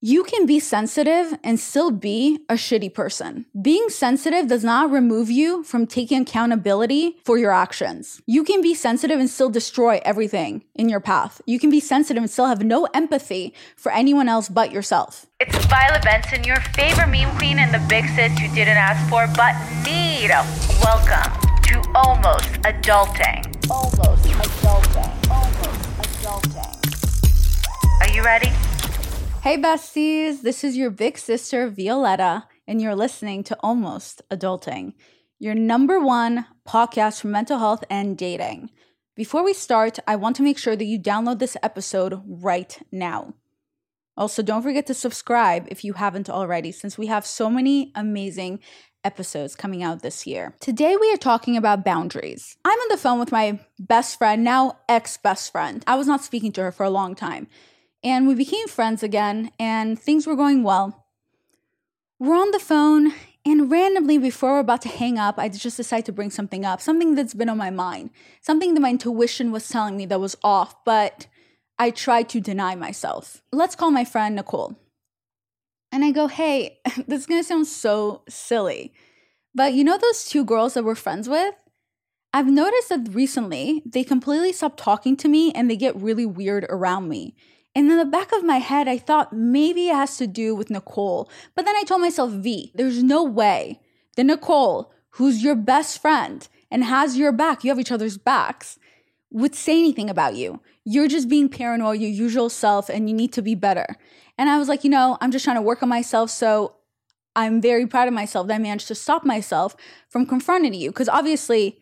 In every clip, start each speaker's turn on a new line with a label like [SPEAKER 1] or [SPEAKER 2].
[SPEAKER 1] You can be sensitive and still be a shitty person. Being sensitive does not remove you from taking accountability for your actions. You can be sensitive and still destroy everything in your path. You can be sensitive and still have no empathy for anyone else but yourself.
[SPEAKER 2] It's Violet Benson, your favorite meme queen and the big sis you didn't ask for but need. Welcome to Almost Adulting.
[SPEAKER 1] Almost adulting. Almost adulting.
[SPEAKER 2] Are you ready?
[SPEAKER 1] Hey, besties. This is your big sister, Violetta, and you're listening to Almost Adulting, your number one podcast for mental health and dating. Before we start, I want to make sure that you download this episode right now. Also, don't forget to subscribe if you haven't already, since we have so many amazing episodes coming out this year. Today, we are talking about boundaries. I'm on the phone with my best friend, now ex best friend. I was not speaking to her for a long time. And we became friends again, and things were going well. We're on the phone, and randomly, before we're about to hang up, I just decide to bring something up, something that's been on my mind, something that my intuition was telling me that was off, but I tried to deny myself. Let's call my friend Nicole. And I go, hey, this is gonna sound so silly, but you know those two girls that we're friends with? I've noticed that recently they completely stop talking to me and they get really weird around me. And in the back of my head, I thought maybe it has to do with Nicole. But then I told myself, V, there's no way that Nicole, who's your best friend and has your back, you have each other's backs, would say anything about you. You're just being paranoid, your usual self, and you need to be better. And I was like, you know, I'm just trying to work on myself. So I'm very proud of myself that I managed to stop myself from confronting you. Because obviously,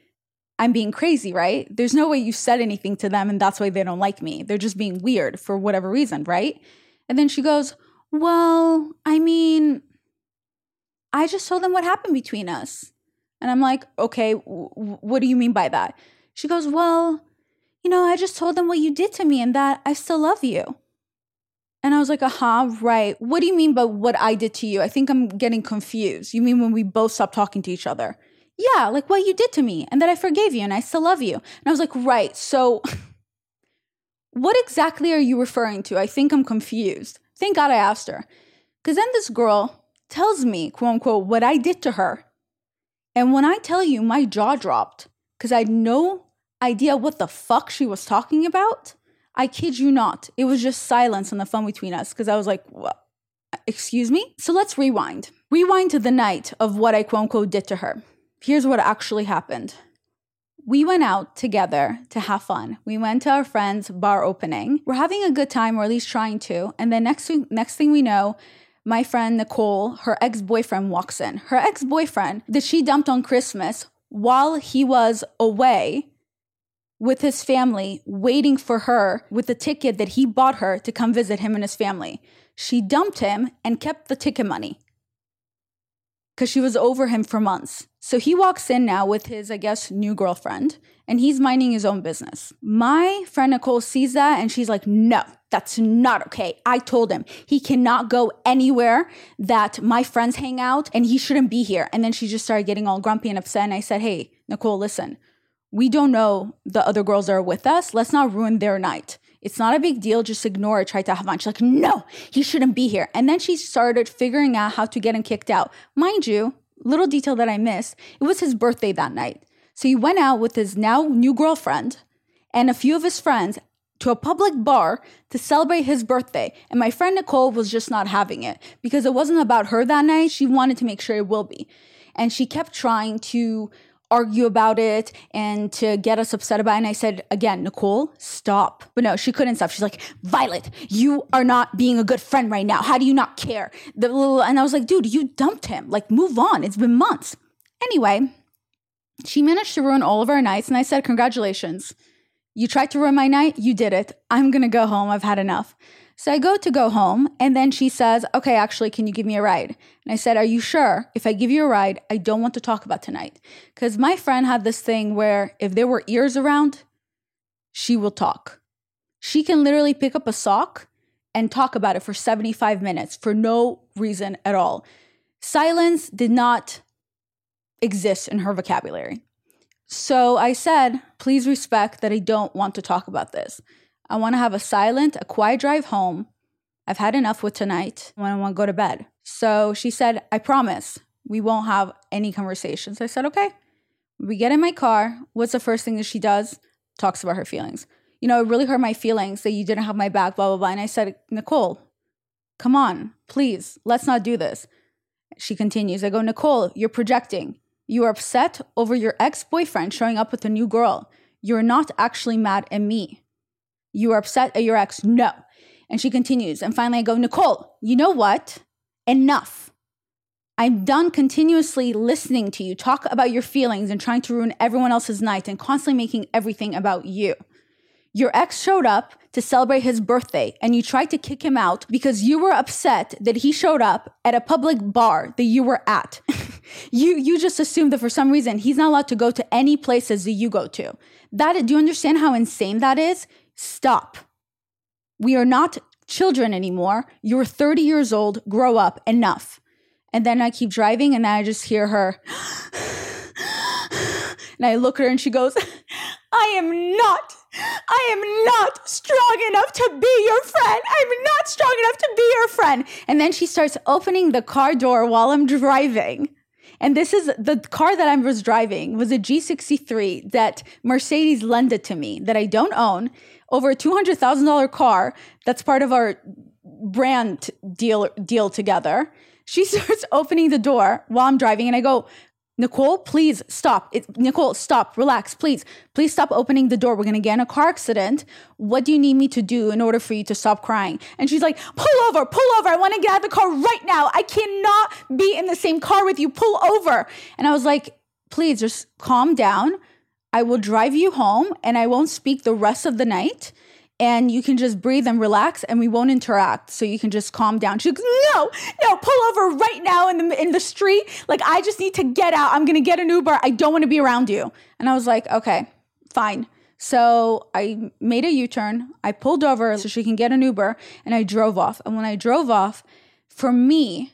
[SPEAKER 1] I'm being crazy, right? There's no way you said anything to them and that's why they don't like me. They're just being weird for whatever reason, right? And then she goes, Well, I mean, I just told them what happened between us. And I'm like, Okay, w- what do you mean by that? She goes, Well, you know, I just told them what you did to me and that I still love you. And I was like, aha, right. What do you mean by what I did to you? I think I'm getting confused. You mean when we both stopped talking to each other? Yeah, like what you did to me and that I forgave you and I still love you. And I was like, right. So what exactly are you referring to? I think I'm confused. Thank God I asked her. Because then this girl tells me, quote unquote, what I did to her. And when I tell you, my jaw dropped because I had no idea what the fuck she was talking about. I kid you not. It was just silence on the phone between us because I was like, what? Excuse me? So let's rewind. Rewind to the night of what I quote unquote did to her. Here's what actually happened. We went out together to have fun. We went to our friend's bar opening. We're having a good time, or at least trying to. And then next, next thing we know, my friend Nicole, her ex boyfriend walks in. Her ex boyfriend that she dumped on Christmas while he was away with his family, waiting for her with the ticket that he bought her to come visit him and his family. She dumped him and kept the ticket money because she was over him for months. So he walks in now with his, I guess, new girlfriend, and he's minding his own business. My friend Nicole sees that and she's like, no, that's not okay. I told him he cannot go anywhere that my friends hang out and he shouldn't be here. And then she just started getting all grumpy and upset. And I said, hey, Nicole, listen, we don't know the other girls are with us. Let's not ruin their night. It's not a big deal. Just ignore it. Try to have fun. She's like, no, he shouldn't be here. And then she started figuring out how to get him kicked out. Mind you, little detail that I missed, it was his birthday that night. So he went out with his now new girlfriend and a few of his friends to a public bar to celebrate his birthday. And my friend Nicole was just not having it because it wasn't about her that night. She wanted to make sure it will be. And she kept trying to argue about it and to get us upset about it. And I said, again, Nicole, stop. But no, she couldn't stop. She's like, Violet, you are not being a good friend right now. How do you not care? The little, and I was like, dude, you dumped him. Like, move on. It's been months. Anyway, She managed to ruin all of our nights, and I said, Congratulations. You tried to ruin my night, you did it. I'm gonna go home. I've had enough. So I go to go home, and then she says, Okay, actually, can you give me a ride? And I said, Are you sure? If I give you a ride, I don't want to talk about tonight. Because my friend had this thing where if there were ears around, she will talk. She can literally pick up a sock and talk about it for 75 minutes for no reason at all. Silence did not exist in her vocabulary. So I said, please respect that I don't want to talk about this. I want to have a silent, a quiet drive home. I've had enough with tonight I want to go to bed. So she said, I promise we won't have any conversations. I said, okay. We get in my car. What's the first thing that she does? Talks about her feelings. You know, it really hurt my feelings that you didn't have my back, blah, blah, blah. And I said, Nicole, come on, please, let's not do this. She continues, I go, Nicole, you're projecting. You are upset over your ex boyfriend showing up with a new girl. You're not actually mad at me. You are upset at your ex. No. And she continues. And finally, I go, Nicole, you know what? Enough. I'm done continuously listening to you talk about your feelings and trying to ruin everyone else's night and constantly making everything about you. Your ex showed up to celebrate his birthday and you tried to kick him out because you were upset that he showed up at a public bar that you were at. you you just assumed that for some reason he's not allowed to go to any places that you go to. That do you understand how insane that is? Stop. We are not children anymore. You're 30 years old. Grow up. Enough. And then I keep driving and I just hear her. and I look at her and she goes, I am not I am not strong enough to be your friend. I'm not strong enough to be your friend. And then she starts opening the car door while I'm driving. And this is the car that I was driving was a G63 that Mercedes lended to me that I don't own. Over a $200,000 car that's part of our brand deal deal together. She starts opening the door while I'm driving and I go, Nicole, please stop. It, Nicole, stop. Relax, please. Please stop opening the door. We're going to get in a car accident. What do you need me to do in order for you to stop crying? And she's like, pull over, pull over. I want to get out of the car right now. I cannot be in the same car with you. Pull over. And I was like, please just calm down. I will drive you home and I won't speak the rest of the night and you can just breathe and relax and we won't interact. So you can just calm down. She goes no no pull over right now in the in the street. Like i just need to get out. I'm gonna get an uber. I don't want to be around you. And i was like okay fine. So i made a u-turn. I pulled over so she can get an uber and i drove off. And when i drove off for me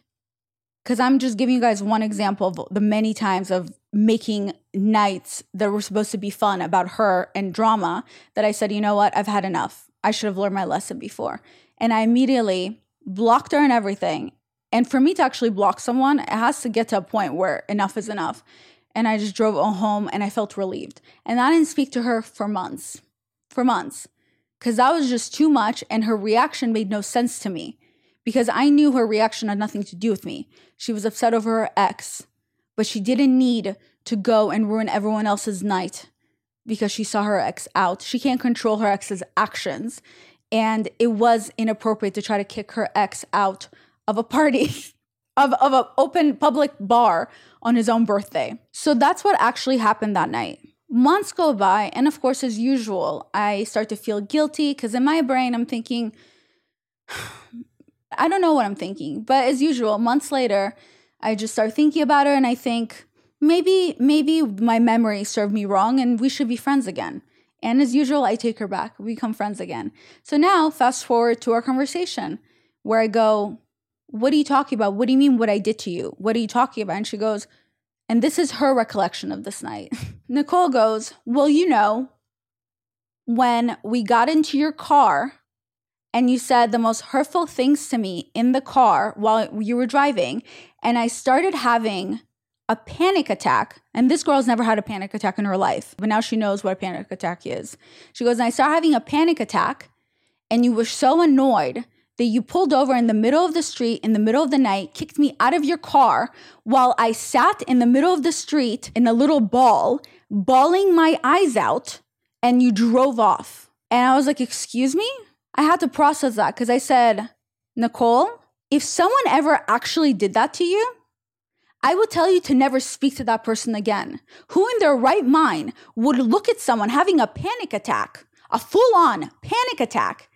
[SPEAKER 1] because i'm just giving you guys one example of the many times of making nights that were supposed to be fun about her and drama that I said, you know what, I've had enough. I should have learned my lesson before. And I immediately blocked her and everything. And for me to actually block someone, it has to get to a point where enough is enough. And I just drove home and I felt relieved. And I didn't speak to her for months, for months, because that was just too much. And her reaction made no sense to me because I knew her reaction had nothing to do with me. She was upset over her ex but she didn't need to go and ruin everyone else's night because she saw her ex out. She can't control her ex's actions. And it was inappropriate to try to kick her ex out of a party, of, of an open public bar on his own birthday. So that's what actually happened that night. Months go by, and of course, as usual, I start to feel guilty because in my brain, I'm thinking, I don't know what I'm thinking, but as usual, months later, I just start thinking about her and I think maybe maybe my memory served me wrong and we should be friends again. And as usual, I take her back. We become friends again. So now, fast forward to our conversation where I go, What are you talking about? What do you mean what I did to you? What are you talking about? And she goes, and this is her recollection of this night. Nicole goes, Well, you know, when we got into your car and you said the most hurtful things to me in the car while you were driving, and I started having a panic attack. And this girl's never had a panic attack in her life, but now she knows what a panic attack is. She goes, and I started having a panic attack, and you were so annoyed that you pulled over in the middle of the street in the middle of the night, kicked me out of your car while I sat in the middle of the street in a little ball, bawling my eyes out, and you drove off. And I was like, Excuse me? I had to process that because I said, Nicole, if someone ever actually did that to you, I would tell you to never speak to that person again. Who in their right mind would look at someone having a panic attack, a full on panic attack,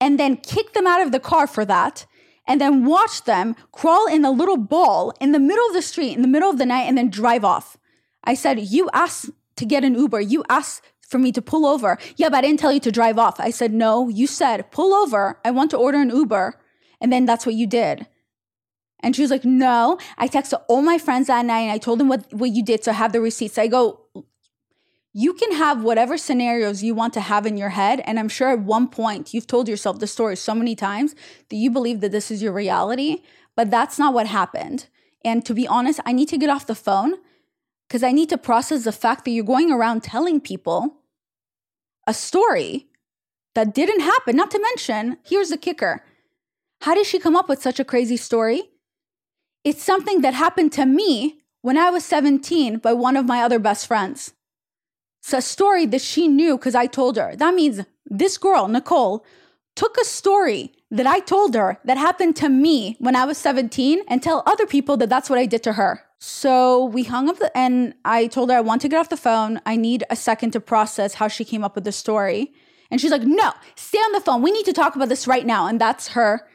[SPEAKER 1] and then kick them out of the car for that, and then watch them crawl in a little ball in the middle of the street, in the middle of the night, and then drive off? I said, You asked to get an Uber. You asked for me to pull over. Yeah, but I didn't tell you to drive off. I said, No, you said, pull over. I want to order an Uber. And then that's what you did. And she was like, No. I texted all my friends that night and I told them what, what you did. So I have the receipts. I go, You can have whatever scenarios you want to have in your head. And I'm sure at one point you've told yourself the story so many times that you believe that this is your reality. But that's not what happened. And to be honest, I need to get off the phone because I need to process the fact that you're going around telling people a story that didn't happen. Not to mention, here's the kicker how did she come up with such a crazy story? It's something that happened to me when I was 17 by one of my other best friends. It's a story that she knew because I told her. That means this girl, Nicole, took a story that I told her that happened to me when I was 17 and tell other people that that's what I did to her. So we hung up the, and I told her I want to get off the phone. I need a second to process how she came up with the story. And she's like, no, stay on the phone. We need to talk about this right now. And that's her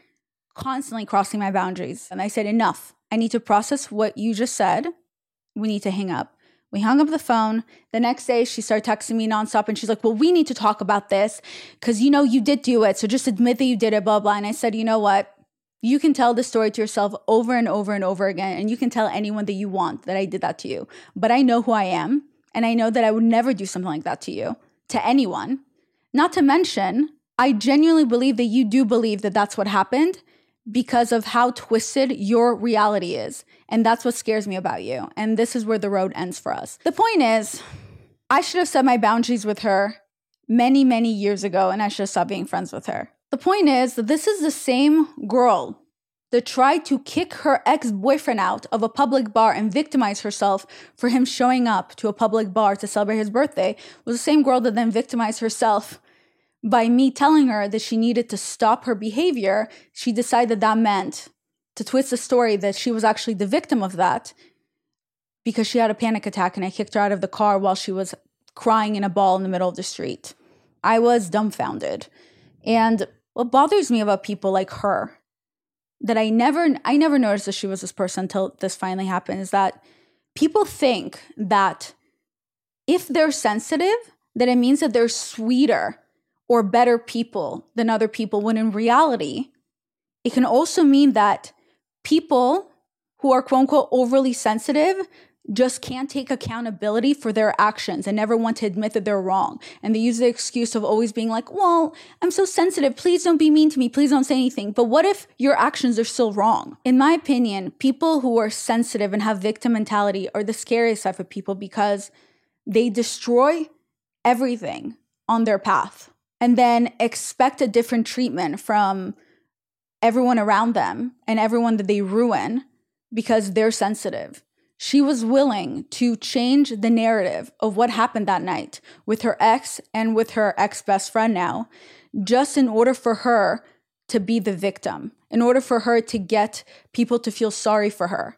[SPEAKER 1] constantly crossing my boundaries. And I said, enough. I need to process what you just said. We need to hang up. We hung up the phone. The next day, she started texting me nonstop and she's like, Well, we need to talk about this because you know you did do it. So just admit that you did it, blah, blah. And I said, You know what? You can tell the story to yourself over and over and over again. And you can tell anyone that you want that I did that to you. But I know who I am. And I know that I would never do something like that to you, to anyone. Not to mention, I genuinely believe that you do believe that that's what happened because of how twisted your reality is. And that's what scares me about you. And this is where the road ends for us. The point is, I should have set my boundaries with her many, many years ago, and I should have stopped being friends with her. The point is that this is the same girl that tried to kick her ex boyfriend out of a public bar and victimize herself for him showing up to a public bar to celebrate his birthday was the same girl that then victimized herself by me telling her that she needed to stop her behavior, she decided that meant to twist the story that she was actually the victim of that because she had a panic attack and I kicked her out of the car while she was crying in a ball in the middle of the street. I was dumbfounded. And what bothers me about people like her that I never I never noticed that she was this person until this finally happened is that people think that if they're sensitive, that it means that they're sweeter or better people than other people, when in reality, it can also mean that people who are quote unquote overly sensitive just can't take accountability for their actions and never want to admit that they're wrong. And they use the excuse of always being like, well, I'm so sensitive. Please don't be mean to me. Please don't say anything. But what if your actions are still wrong? In my opinion, people who are sensitive and have victim mentality are the scariest type of people because they destroy everything on their path and then expect a different treatment from everyone around them and everyone that they ruin because they're sensitive. She was willing to change the narrative of what happened that night with her ex and with her ex best friend now, just in order for her to be the victim, in order for her to get people to feel sorry for her.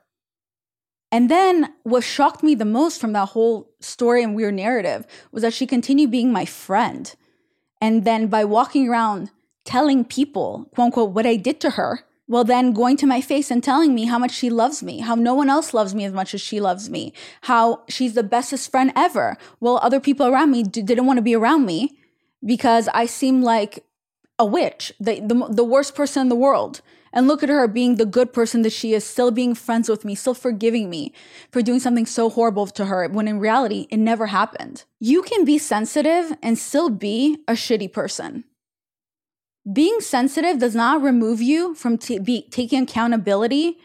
[SPEAKER 1] And then what shocked me the most from that whole story and weird narrative was that she continued being my friend. And then by walking around telling people, quote unquote, what I did to her, well, then going to my face and telling me how much she loves me, how no one else loves me as much as she loves me, how she's the bestest friend ever. Well, other people around me d- didn't want to be around me because I seem like a witch, the, the, the worst person in the world. And look at her being the good person that she is, still being friends with me, still forgiving me for doing something so horrible to her when in reality, it never happened. You can be sensitive and still be a shitty person. Being sensitive does not remove you from t- be, taking accountability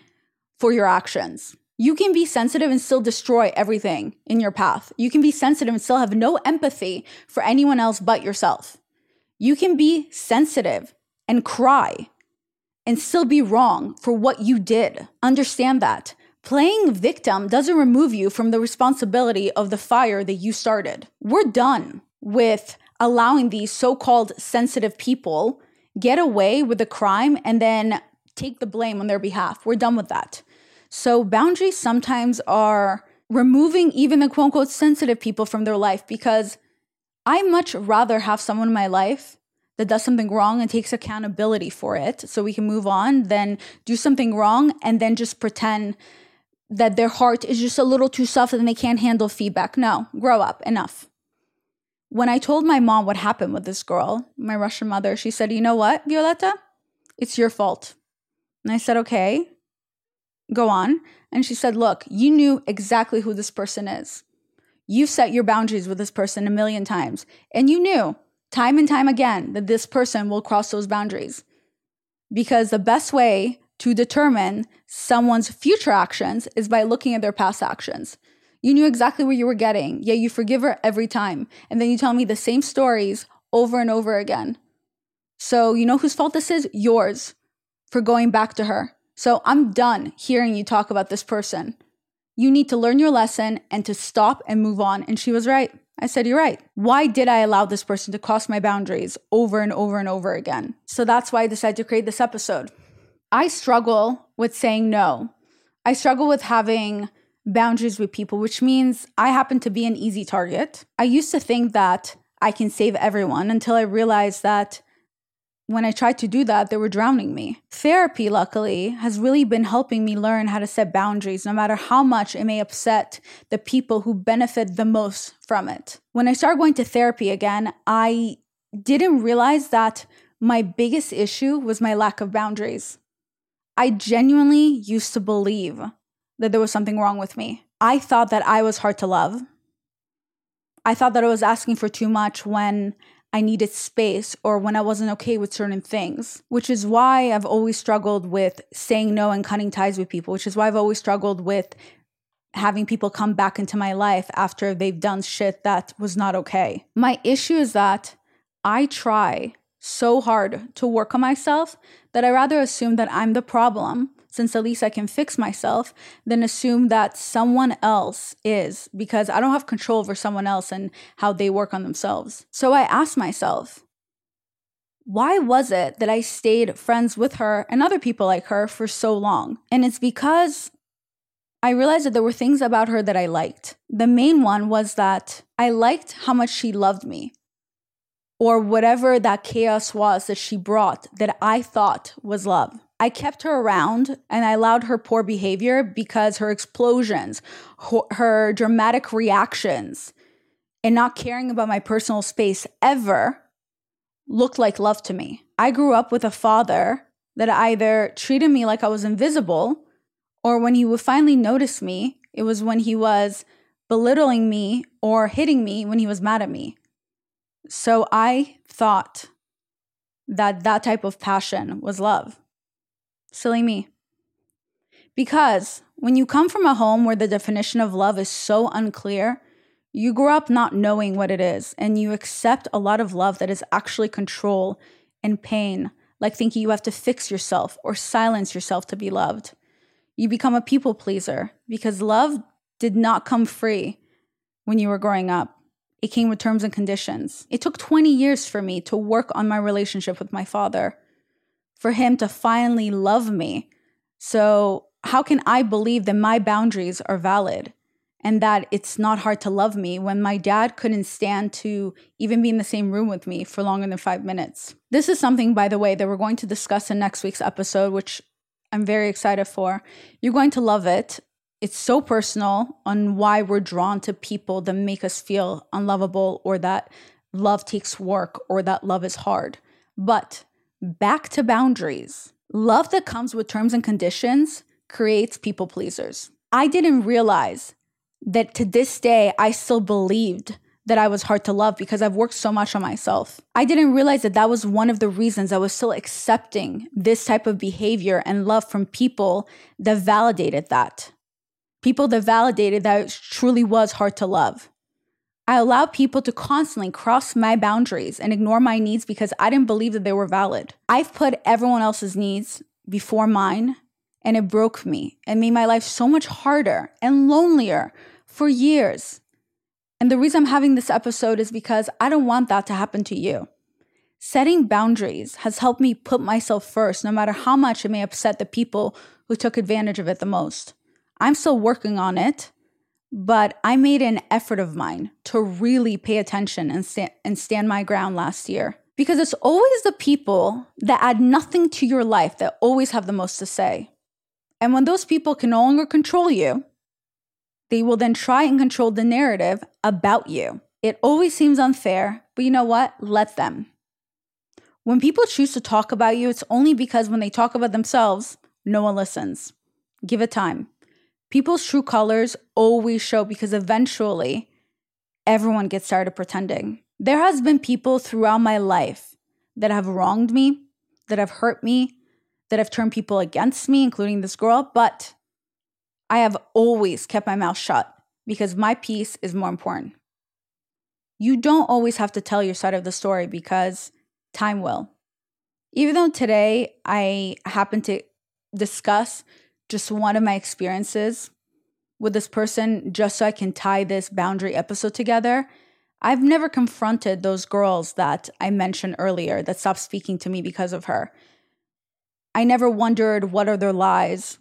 [SPEAKER 1] for your actions. You can be sensitive and still destroy everything in your path. You can be sensitive and still have no empathy for anyone else but yourself. You can be sensitive and cry and still be wrong for what you did. Understand that. Playing victim doesn't remove you from the responsibility of the fire that you started. We're done with allowing these so called sensitive people get away with the crime and then take the blame on their behalf. We're done with that. So boundaries sometimes are removing even the quote unquote sensitive people from their life because I much rather have someone in my life that does something wrong and takes accountability for it so we can move on than do something wrong and then just pretend that their heart is just a little too soft and they can't handle feedback. No, grow up, enough. When I told my mom what happened with this girl, my Russian mother, she said, You know what, Violetta? It's your fault. And I said, Okay, go on. And she said, Look, you knew exactly who this person is. You've set your boundaries with this person a million times, and you knew time and time again that this person will cross those boundaries. Because the best way to determine someone's future actions is by looking at their past actions. You knew exactly where you were getting, yet you forgive her every time. And then you tell me the same stories over and over again. So, you know whose fault this is? Yours for going back to her. So, I'm done hearing you talk about this person. You need to learn your lesson and to stop and move on. And she was right. I said, You're right. Why did I allow this person to cross my boundaries over and over and over again? So that's why I decided to create this episode. I struggle with saying no. I struggle with having boundaries with people, which means I happen to be an easy target. I used to think that I can save everyone until I realized that when I tried to do that, they were drowning me. Therapy, luckily, has really been helping me learn how to set boundaries, no matter how much it may upset the people who benefit the most from it. When I started going to therapy again, I didn't realize that my biggest issue was my lack of boundaries. I genuinely used to believe that there was something wrong with me. I thought that I was hard to love. I thought that I was asking for too much when I needed space or when I wasn't okay with certain things, which is why I've always struggled with saying no and cutting ties with people, which is why I've always struggled with having people come back into my life after they've done shit that was not okay. My issue is that I try so hard to work on myself that I rather assume that I'm the problem since at least I can fix myself, than assume that someone else is because I don't have control over someone else and how they work on themselves. So I asked myself, why was it that I stayed friends with her and other people like her for so long? And it's because I realized that there were things about her that I liked. The main one was that I liked how much she loved me, or whatever that chaos was that she brought that I thought was love. I kept her around and I allowed her poor behavior because her explosions, her dramatic reactions, and not caring about my personal space ever looked like love to me. I grew up with a father that either treated me like I was invisible or when he would finally notice me, it was when he was belittling me or hitting me when he was mad at me. So I thought that that type of passion was love. Silly me. Because when you come from a home where the definition of love is so unclear, you grow up not knowing what it is, and you accept a lot of love that is actually control and pain, like thinking you have to fix yourself or silence yourself to be loved. You become a people pleaser because love did not come free when you were growing up. It came with terms and conditions. It took 20 years for me to work on my relationship with my father for him to finally love me. So, how can I believe that my boundaries are valid and that it's not hard to love me when my dad couldn't stand to even be in the same room with me for longer than five minutes? This is something, by the way, that we're going to discuss in next week's episode, which I'm very excited for. You're going to love it. It's so personal on why we're drawn to people that make us feel unlovable or that love takes work or that love is hard. But back to boundaries. Love that comes with terms and conditions creates people pleasers. I didn't realize that to this day, I still believed that I was hard to love because I've worked so much on myself. I didn't realize that that was one of the reasons I was still accepting this type of behavior and love from people that validated that. People that validated that it truly was hard to love. I allowed people to constantly cross my boundaries and ignore my needs because I didn't believe that they were valid. I've put everyone else's needs before mine, and it broke me and made my life so much harder and lonelier for years. And the reason I'm having this episode is because I don't want that to happen to you. Setting boundaries has helped me put myself first, no matter how much it may upset the people who took advantage of it the most. I'm still working on it, but I made an effort of mine to really pay attention and, sta- and stand my ground last year. Because it's always the people that add nothing to your life that always have the most to say. And when those people can no longer control you, they will then try and control the narrative about you. It always seems unfair, but you know what? Let them. When people choose to talk about you, it's only because when they talk about themselves, no one listens. Give it time. People's true colors always show because eventually everyone gets tired of pretending. There has been people throughout my life that have wronged me, that have hurt me, that have turned people against me, including this girl, but I have always kept my mouth shut because my peace is more important. You don't always have to tell your side of the story because time will. Even though today I happen to discuss just one of my experiences with this person just so I can tie this boundary episode together, I've never confronted those girls that I mentioned earlier that stopped speaking to me because of her. I never wondered what are their lies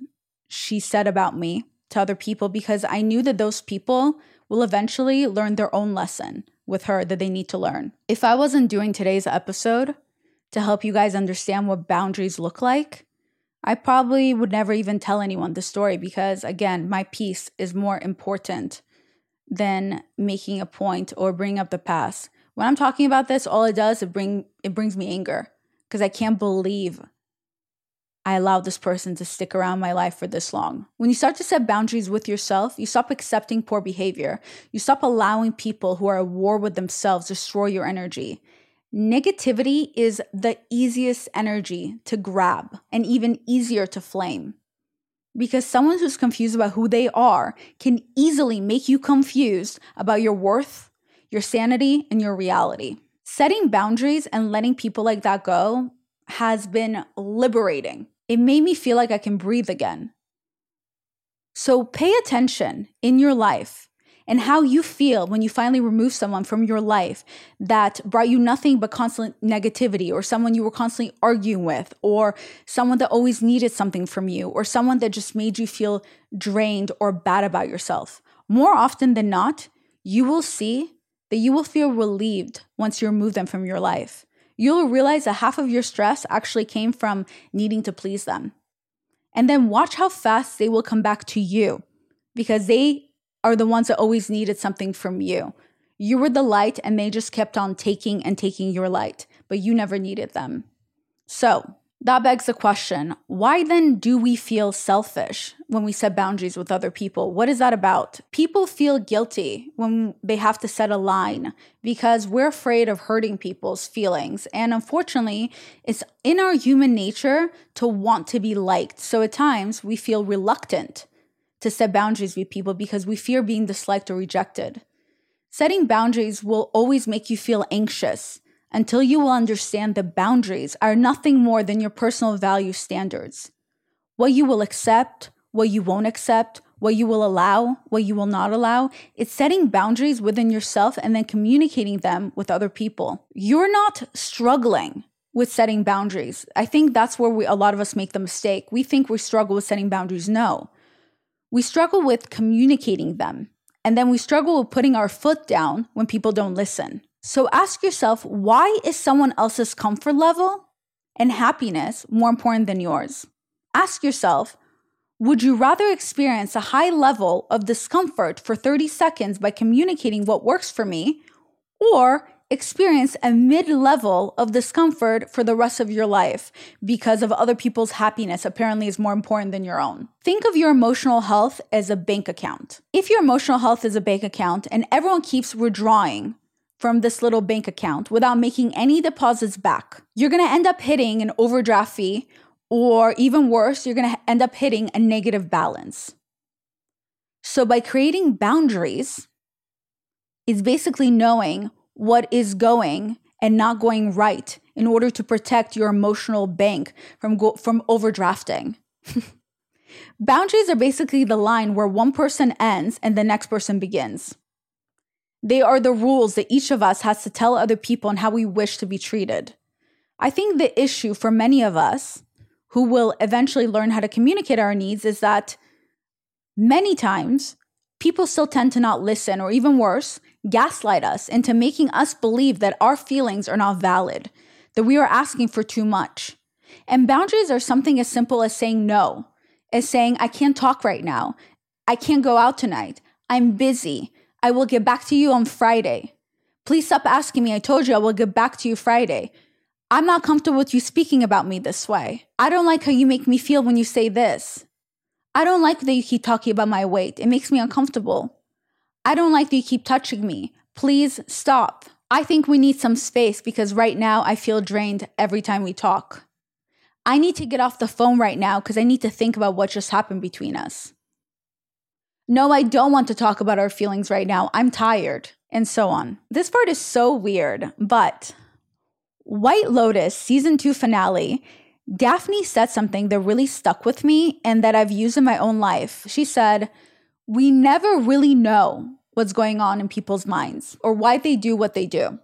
[SPEAKER 1] she said about me to other people because I knew that those people will eventually learn their own lesson with her that they need to learn. If I wasn't doing today's episode to help you guys understand what boundaries look like, I probably would never even tell anyone the story because, again, my peace is more important than making a point or bringing up the past. When I'm talking about this, all it does it bring it brings me anger because I can't believe I allowed this person to stick around my life for this long. When you start to set boundaries with yourself, you stop accepting poor behavior. You stop allowing people who are at war with themselves destroy your energy. Negativity is the easiest energy to grab and even easier to flame. Because someone who's confused about who they are can easily make you confused about your worth, your sanity, and your reality. Setting boundaries and letting people like that go has been liberating. It made me feel like I can breathe again. So pay attention in your life and how you feel when you finally remove someone from your life that brought you nothing but constant negativity, or someone you were constantly arguing with, or someone that always needed something from you, or someone that just made you feel drained or bad about yourself. More often than not, you will see that you will feel relieved once you remove them from your life you'll realize that half of your stress actually came from needing to please them. And then watch how fast they will come back to you because they are the ones that always needed something from you. You were the light and they just kept on taking and taking your light, but you never needed them. So, that begs the question why then do we feel selfish when we set boundaries with other people? What is that about? People feel guilty when they have to set a line because we're afraid of hurting people's feelings. And unfortunately, it's in our human nature to want to be liked. So at times we feel reluctant to set boundaries with people because we fear being disliked or rejected. Setting boundaries will always make you feel anxious until you will understand that boundaries are nothing more than your personal value standards. What you will accept, what you won't accept, what you will allow, what you will not allow. It's setting boundaries within yourself and then communicating them with other people. You're not struggling with setting boundaries. I think that's where we, a lot of us make the mistake. We think we struggle with setting boundaries. No. We struggle with communicating them. And then we struggle with putting our foot down when people don't listen. So ask yourself why is someone else's comfort level and happiness more important than yours? Ask yourself would you rather experience a high level of discomfort for 30 seconds by communicating what works for me, or experience a mid level of discomfort for the rest of your life because of other people's happiness apparently is more important than your own. Think of your emotional health as a bank account. If your emotional health is a bank account and everyone keeps withdrawing from this little bank account without making any deposits back. You're gonna end up hitting an overdraft fee, or even worse, you're gonna end up hitting a negative balance. So, by creating boundaries, is basically knowing what is going and not going right in order to protect your emotional bank from, go- from overdrafting. Boundaries are basically the line where one person ends and the next person begins. They are the rules that each of us has to tell other people and how we wish to be treated. I think the issue for many of us who will eventually learn how to communicate our needs is that Many times, people still tend to not listen, or even worse, gaslight us into making us believe that our feelings are not valid, that we are asking for too much. And boundaries are something as simple as saying no, as saying, I can't talk right now. I can't go out tonight. I'm busy. I will get back to you on Friday. Please stop asking me. I told you I will get back to you Friday. I'm not comfortable with you speaking about me this way. I don't like how you make me feel when you say this. I don't like that you keep talking about my weight. It makes me uncomfortable. I don't like that you keep touching me. Please stop. I think we need some space because right now I feel drained every time we talk. I need to get off the phone right now because I need to think about what just happened between us. No, I don't want to talk about our feelings right now. I'm tired, and so on. This part is so weird, but White Lotus season two finale, Daphne said something that really stuck with me and that I've used in my own life. She said, We never really know what's going on in people's minds or why they do what they do.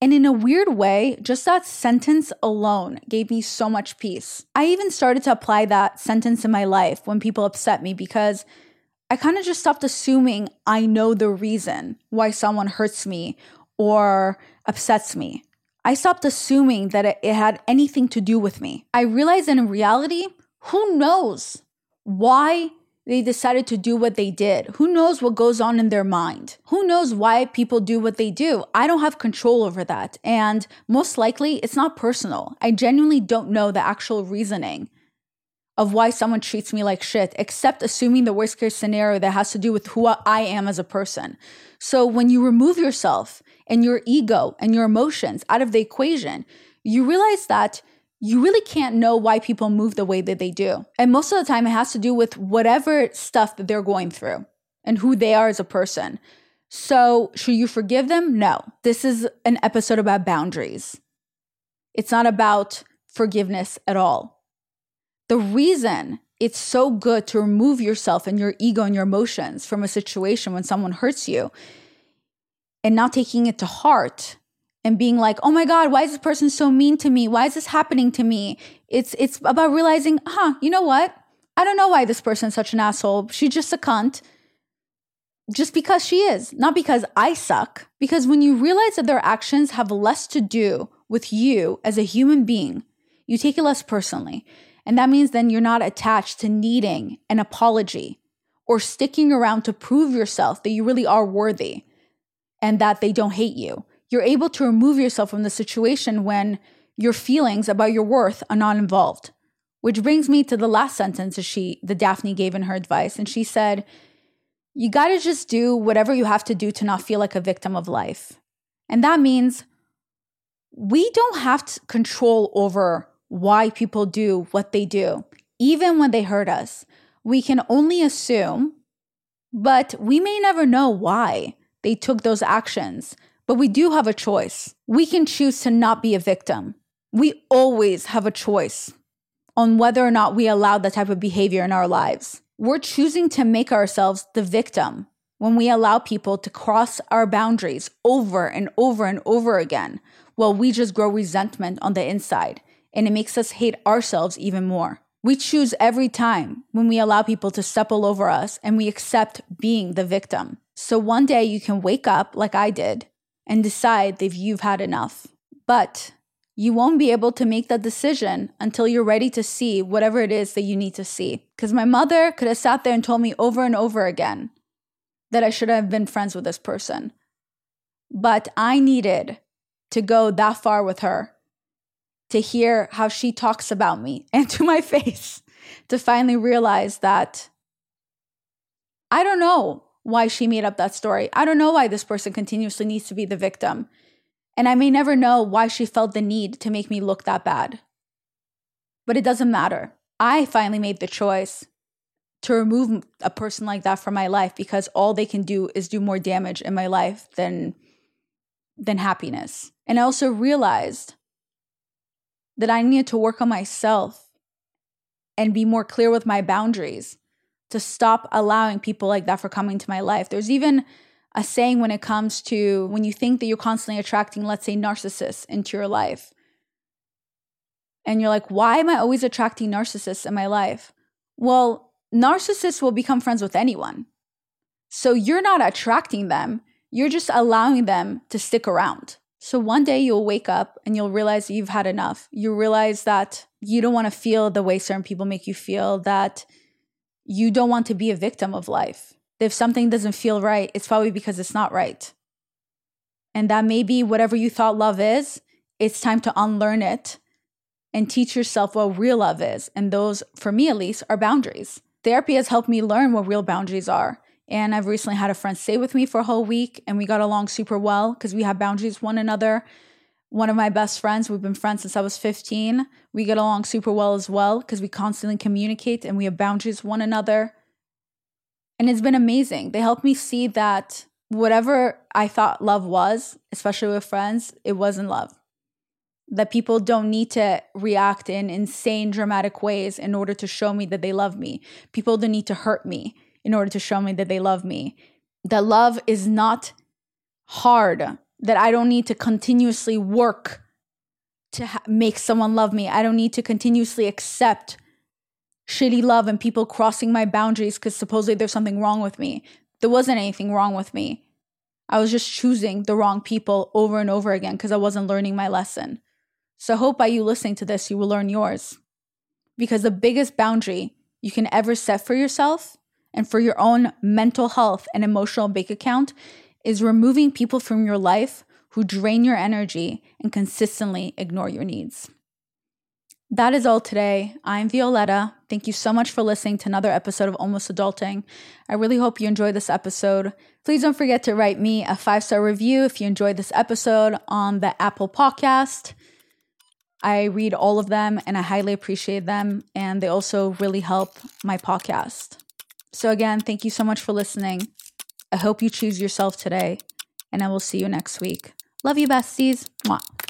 [SPEAKER 1] And in a weird way, just that sentence alone gave me so much peace. I even started to apply that sentence in my life when people upset me because I kind of just stopped assuming I know the reason why someone hurts me or upsets me. I stopped assuming that it, had anything to do with me. I realized in reality, who knows why they decided to do what they did. Who knows what goes on in their mind? Who knows why people do what they do? I don't have control over that. And most likely, it's not personal. I genuinely don't know the actual reasoning of why someone treats me like shit, except assuming the worst case scenario that has to do with who I am as a person. So when you remove yourself and your ego and your emotions out of the equation, you realize that you really can't know why people move the way that they do. And most of the time, it has to do with whatever stuff that they're going through and who they are as a person. So, should you forgive them? No. This is an episode about boundaries. It's not about forgiveness at all. The reason it's so good to remove yourself and your ego and your emotions from a situation when someone hurts you and not taking it to heart and being like, "Oh my god, why is this person so mean to me? Why is this happening to me?" It's it's about realizing, "Huh, you know what? I don't know why this person's such an asshole. She's just a cunt." Just because she is, not because I suck. Because when you realize that their actions have less to do with you as a human being, you take it less personally. And that means then you're not attached to needing an apology or sticking around to prove yourself that you really are worthy and that they don't hate you you're able to remove yourself from the situation when your feelings about your worth are not involved. Which brings me to the last sentence that she the Daphne gave in her advice. And she said, You gotta just do whatever you have to do to not feel like a victim of life. And that means we don't have control over why people do what they do, even when they hurt us. We can only assume, but we may never know why they took those actions. But we do have a choice. We can choose to not be a victim. We always have a choice on whether or not we allow that type of behavior in our lives. We're choosing to make ourselves the victim when we allow people to cross our boundaries over and over and over again, while we just grow resentment on the inside and it makes us hate ourselves even more. We choose every time when we allow people to step all over us and we accept being the victim. So one day you can wake up like I did and decide if you've had enough. But you won't be able to make that decision until you're ready to see whatever it is that you need to see. Because my mother could have sat there and told me over and over again that I should have been friends with this person. But I needed to go that far with her to hear how she talks about me and to my face to finally realize that I don't know why she made up that story. I don't know why this person continuously needs to be the victim. And I may never know why she felt the need to make me look that bad. But it doesn't matter. I finally made the choice to remove a person like that from my life because all they can do is do more damage in my life than than happiness. And I also realized that I needed to work on myself and be more clear with my boundaries to stop allowing people like that for coming to my life. There's even a saying when it comes to when you think that you're constantly attracting, let's say, narcissists into your life. And you're like, why am I always attracting narcissists in my life? Well, narcissists will become friends with anyone. So you're not attracting them, you're just allowing them to stick around. So one day you'll wake up and you'll realize you've had enough. You realize that you don't want to feel the way certain people make you feel, that you don't want to be a victim of life. If something doesn't feel right, it's probably because it's not right. And that maybe whatever you thought love is, it's time to unlearn it and teach yourself what real love is. And those, for me at least, are boundaries. Therapy has helped me learn what real boundaries are. And I've recently had a friend stay with me for a whole week and we got along super well because we have boundaries one another. One of my best friends, we've been friends since I was 15. We get along super well as well because we constantly communicate and we have boundaries with one another. And it's been amazing. They helped me see that whatever I thought love was, especially with friends, it wasn't love that people don't need to react in insane dramatic ways in order to show me that they love me. People don't need to hurt me in order to show me that they love me. That love is not hard, that I don't need to continuously work to ha- make someone love me. I don't need to continuously accept shitty love and people crossing my boundaries because supposedly there's something wrong with me. There wasn't anything wrong with me. I was just choosing the wrong people over and over again because I wasn't learning my lesson. So, I hope by you listening to this, you will learn yours. Because the biggest boundary you can ever set for yourself and for your own mental health and emotional bank account is removing people from your life who drain your energy and consistently ignore your needs. That is all today. I'm Violetta. Thank you so much for listening to another episode of Almost Adulting. I really hope you enjoyed this episode. Please don't forget to write me a five star review if you enjoyed this episode on the Apple Podcast. I read all of them and I highly appreciate them. And they also really help my podcast. So, again, thank you so much for listening. I hope you choose yourself today, and I will see you next week. Love you, besties. Mwah.